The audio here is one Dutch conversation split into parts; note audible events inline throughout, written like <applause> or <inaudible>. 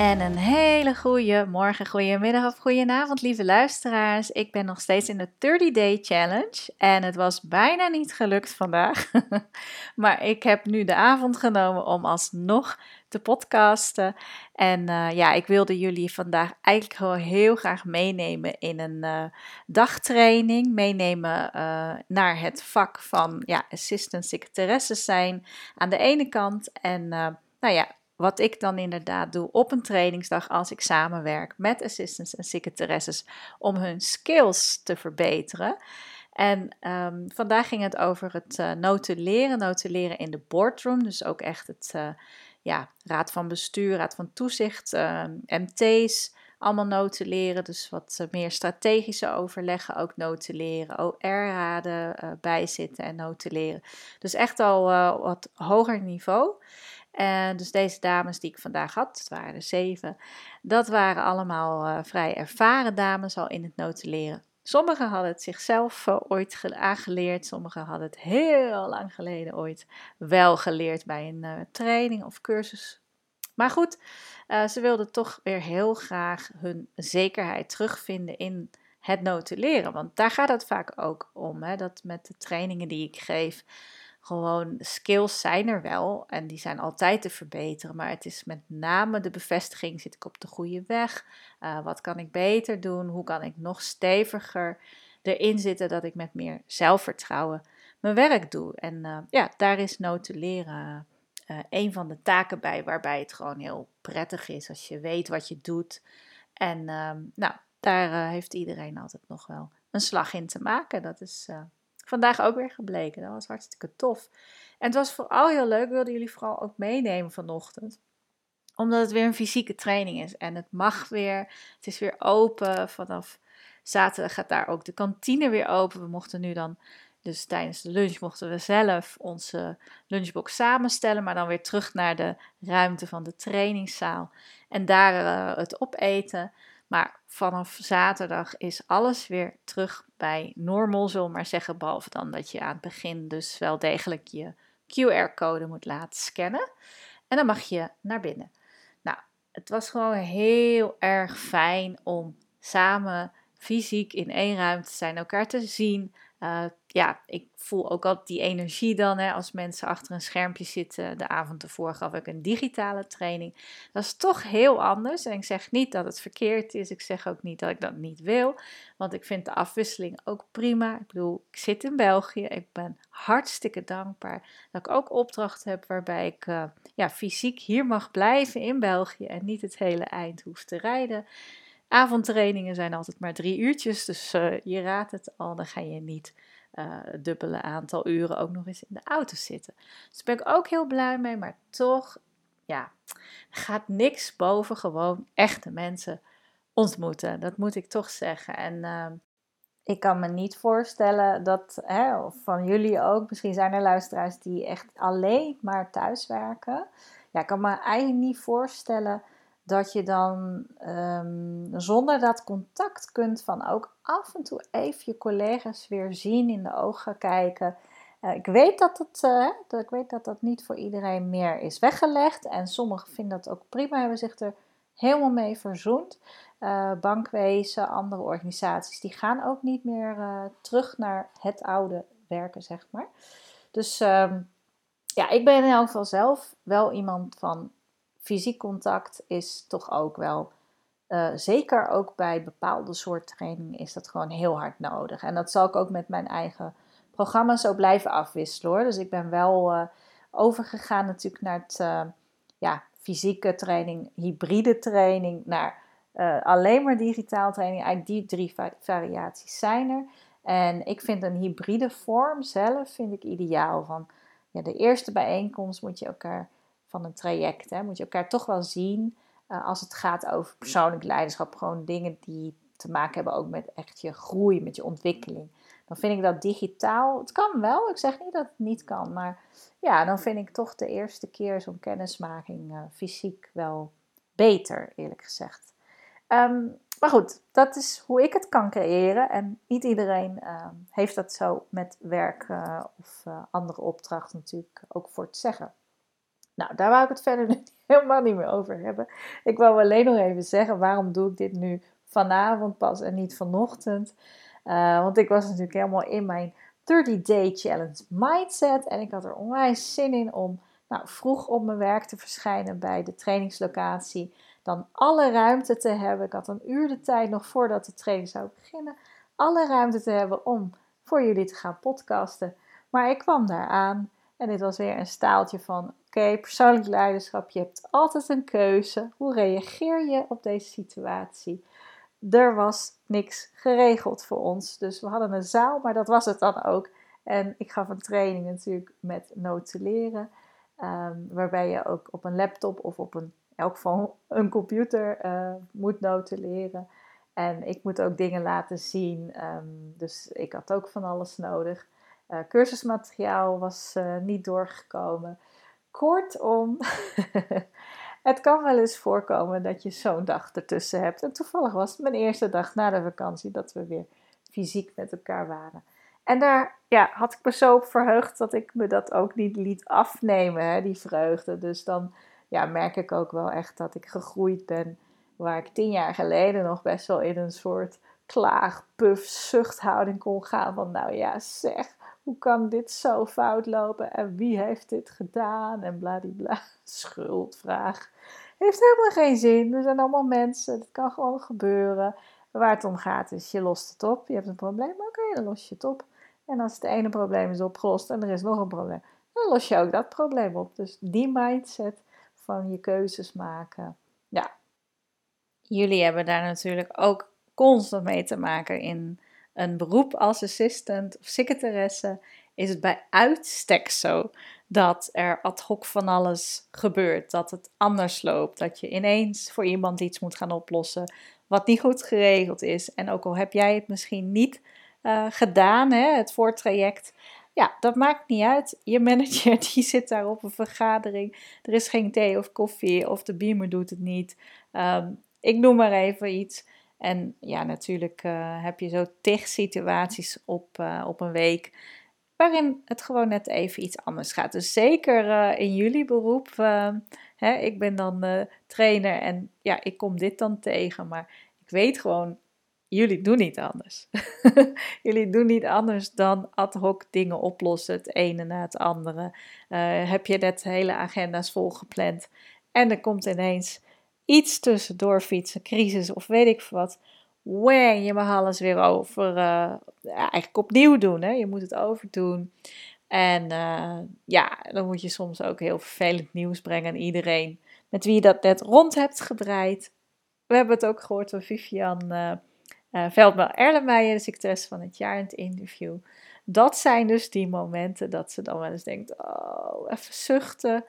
En een hele goede morgen, goede middag of goede avond, lieve luisteraars. Ik ben nog steeds in de 30 Day Challenge en het was bijna niet gelukt vandaag. <laughs> maar ik heb nu de avond genomen om alsnog te podcasten. En uh, ja, ik wilde jullie vandaag eigenlijk gewoon heel graag meenemen in een uh, dagtraining. Meenemen uh, naar het vak van ja, assistant secretaresses zijn aan de ene kant. En nou ja, wat ik dan inderdaad doe op een trainingsdag als ik samenwerk met assistants en secretaresses om hun skills te verbeteren. En um, vandaag ging het over het uh, notuleren, notuleren in de boardroom, dus ook echt het uh, ja, raad van bestuur, raad van toezicht, uh, ehm, MT's, allemaal notuleren, dus wat eh, meer strategische overleggen ook notuleren, OR-raden bijzitten en notuleren. Dus echt al wat hoger niveau. En dus deze dames die ik vandaag had, het waren er zeven, dat waren allemaal uh, vrij ervaren dames al in het notuleren. Sommigen hadden het zichzelf uh, ooit aangeleerd, sommigen hadden het heel lang geleden ooit wel geleerd bij een uh, training of cursus. Maar goed, ze wilden toch weer heel graag hun zekerheid terugvinden in het notuleren. Want daar gaat het vaak ook om. Hè? Dat met de trainingen die ik geef, gewoon skills zijn er wel en die zijn altijd te verbeteren. Maar het is met name de bevestiging: zit ik op de goede weg? Uh, wat kan ik beter doen? Hoe kan ik nog steviger erin zitten dat ik met meer zelfvertrouwen mijn werk doe? En uh, ja, daar is notuleren uh, een van de taken bij, waarbij het gewoon heel prettig is als je weet wat je doet. En nou, daar heeft iedereen altijd nog wel een slag in te maken. Dat is vandaag ook weer gebleken. Dat was hartstikke tof. En het was vooral heel leuk. Ik wilde jullie vooral ook meenemen vanochtend omdat het weer een fysieke training is. En het mag weer. Het is weer open. Vanaf zaterdag gaat daar ook de kantine weer open. We mochten nu dan. Dus tijdens de lunch mochten we zelf onze lunchbox samenstellen. Maar dan weer terug naar de ruimte van de trainingszaal. En daar uh, het opeten. Maar vanaf zaterdag is alles weer terug bij normal, zullen maar zeggen. Behalve dan dat je aan het begin dus wel degelijk je QR-code moet laten scannen. En dan mag je naar binnen. Nou, het was gewoon heel erg fijn om samen fysiek in één ruimte te zijn, elkaar te zien, uh, ja, ik voel ook altijd die energie dan hè, als mensen achter een schermpje zitten. De avond ervoor gaf ik een digitale training. Dat is toch heel anders. En ik zeg niet dat het verkeerd is. Ik zeg ook niet dat ik dat niet wil. Want ik vind de afwisseling ook prima. Ik bedoel, ik zit in België. Ik ben hartstikke dankbaar dat ik ook opdrachten heb waarbij ik uh, ja, fysiek hier mag blijven in België. En niet het hele eind hoef te rijden. Avondtrainingen zijn altijd maar drie uurtjes, dus uh, je raadt het al, dan ga je niet uh, dubbele aantal uren ook nog eens in de auto zitten. Dus daar ben ik ook heel blij mee, maar toch, ja, gaat niks boven gewoon echte mensen ontmoeten. Dat moet ik toch zeggen. En uh, ik kan me niet voorstellen dat, hè, of van jullie ook, misschien zijn er luisteraars die echt alleen maar thuis werken. Ja, ik kan me eigenlijk niet voorstellen dat je dan um, zonder dat contact kunt van ook af en toe even je collega's weer zien, in de ogen kijken. Uh, ik, weet dat het, uh, dat, ik weet dat dat niet voor iedereen meer is weggelegd. En sommigen vinden dat ook prima, hebben zich er helemaal mee verzoend. Uh, bankwezen, andere organisaties, die gaan ook niet meer terug naar het oude werken, zeg maar. Dus um, ja, ik ben in elk geval zelf wel iemand van fysiek contact is toch ook wel, uh, zeker ook bij bepaalde soort trainingen, is dat gewoon heel hard nodig. En dat zal ik ook met mijn eigen programma zo blijven afwisselen hoor. Dus ik ben wel uh, overgegaan natuurlijk naar het, uh, ja, fysieke training, hybride training, naar alleen maar digitaal training. Eigenlijk die drie variaties zijn er. En ik vind een hybride vorm zelf vind ik ideaal. Van, ja, de eerste bijeenkomst moet je elkaar van een traject. Hè, moet je elkaar toch wel zien uh, als het gaat over persoonlijk leiderschap. Gewoon dingen die te maken hebben ook met echt je groei, met je ontwikkeling. Dan vind ik dat digitaal, het kan wel, ik zeg niet dat het niet kan, maar ja, dan vind ik toch de eerste keer zo'n kennismaking uh, fysiek wel beter, eerlijk gezegd. Um, maar goed, dat is hoe ik het kan creëren. En niet iedereen uh, heeft dat zo met werk uh, of andere opdrachten natuurlijk ook voor te zeggen. Nou, daar wou ik het verder <laughs> helemaal niet meer over hebben. Ik wou alleen nog even zeggen, waarom doe ik dit nu vanavond pas en niet vanochtend? Uh, want ik was natuurlijk helemaal in mijn 30-day challenge mindset. En ik had er onwijs zin in om nou, vroeg op mijn werk te verschijnen bij de trainingslocatie. Dan alle ruimte te hebben. Ik had een uur de tijd nog voordat de training zou beginnen. Alle ruimte te hebben om voor jullie te gaan podcasten. Maar ik kwam daar aan en dit was weer een staaltje van: oké, persoonlijk leiderschap. Je hebt altijd een keuze. Hoe reageer je op deze situatie? Er was niks geregeld voor ons. Dus we hadden een zaal, maar dat was het dan ook. En ik gaf een training natuurlijk met notuleren. Um, waarbij je ook op een laptop of op een, elk geval een computer uh, moet notuleren. En ik moet ook dingen laten zien. Ehm, dus ik had ook van alles nodig. Uh, cursusmateriaal was uh, niet doorgekomen. Kortom, <laughs> het kan wel eens voorkomen dat je zo'n dag ertussen hebt. En toevallig was het mijn eerste dag na de vakantie dat we weer fysiek met elkaar waren. En daar ja, had ik me zo op verheugd dat ik me dat ook niet liet afnemen, hè, die vreugde. Dus dan ja, merk ik ook wel echt dat ik gegroeid ben. Waar ik tien jaar geleden nog best wel in een soort klaag, puf, zuchthouding kon gaan. Van nou ja, zeg, hoe kan dit zo fout lopen? En wie heeft dit gedaan? En bladibla, <laughs> schuldvraag. Heeft helemaal geen zin. We zijn allemaal mensen. Het kan gewoon gebeuren. Waar het om gaat is, je lost het op. Je hebt een probleem, oké, dan los je het op. En als het ene probleem is opgelost en er is nog een probleem, dan los je ook dat probleem op. Dus die mindset van je keuzes maken. Ja, jullie hebben daar natuurlijk ook constant mee te maken in een beroep als assistant of secretaresse. Is het bij uitstek zo dat er ad hoc van alles gebeurt, dat het anders loopt, dat je ineens voor iemand iets moet gaan oplossen wat niet goed geregeld is. En ook al heb jij het misschien niet uh, gedaan, hè, het voortraject. Ja, dat maakt niet uit. Je manager <laughs> die zit daar op een vergadering. Er is geen thee of koffie of de beamer doet het niet. Um, ik noem maar even iets. En ja, natuurlijk uh, heb je zo tig situaties op, uh, op een week waarin het gewoon net even iets anders gaat. Dus zeker uh, in jullie beroep. Hè, ik ben dan trainer en ja, ik kom dit dan tegen. Maar ik weet gewoon jullie doen niet anders. <laughs> jullie doen niet anders dan ad hoc dingen oplossen, het ene na het andere. Heb je net hele agenda's volgepland en er komt ineens iets tussendoor fietsen, crisis of weet ik wat. Wang, je mag alles weer over, uh, eigenlijk opnieuw doen. Hè? Je moet het overdoen. En uh, ja, dan moet je soms ook heel vervelend nieuws brengen aan iedereen met wie je dat net rond hebt gebreid. We hebben het ook gehoord van Vivian uh, Veldman Erlenmeijer, de secretaresse van het jaar in het interview. Dat zijn dus die momenten dat ze dan wel eens denkt, oh, even zuchten,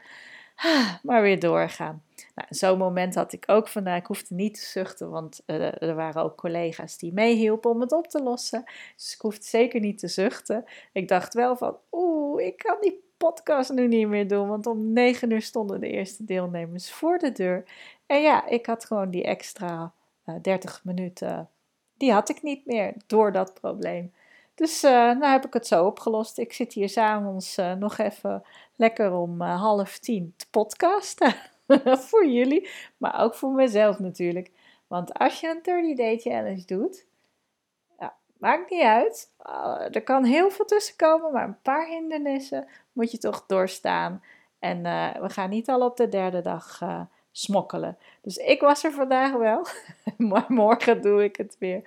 <sighs> maar weer doorgaan. Nou, zo'n moment had ik ook vandaag. Ik hoefde niet te zuchten, want uh, er waren ook collega's die meehielpen om het op te lossen. Dus ik hoefde zeker niet te zuchten. Ik dacht wel van, oeh, ik kan die podcast nu niet meer doen, want om negen uur stonden de eerste deelnemers voor de deur. En ja, ik had gewoon die extra uh, 30 minuten die had ik niet meer door dat probleem. Dus uh, nou heb ik het zo opgelost. Ik zit hier s'avonds uh, nog even lekker om uh, half tien te podcasten. <laughs> voor jullie, maar ook voor mezelf natuurlijk. Want als je een 30-day challenge doet, ja, maakt niet uit. er kan heel veel tussen komen, maar een paar hindernissen moet je toch doorstaan. En we gaan niet al op de derde dag smokkelen. Dus ik was er vandaag wel, <laughs> maar morgen doe ik het weer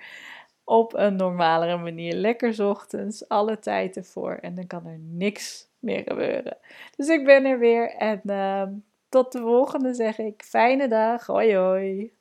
op een normalere manier. Lekker ochtends, alle tijd ervoor en dan kan er niks meer gebeuren. Dus ik ben er weer en uh, tot de volgende zeg ik. Fijne dag, hoi hoi.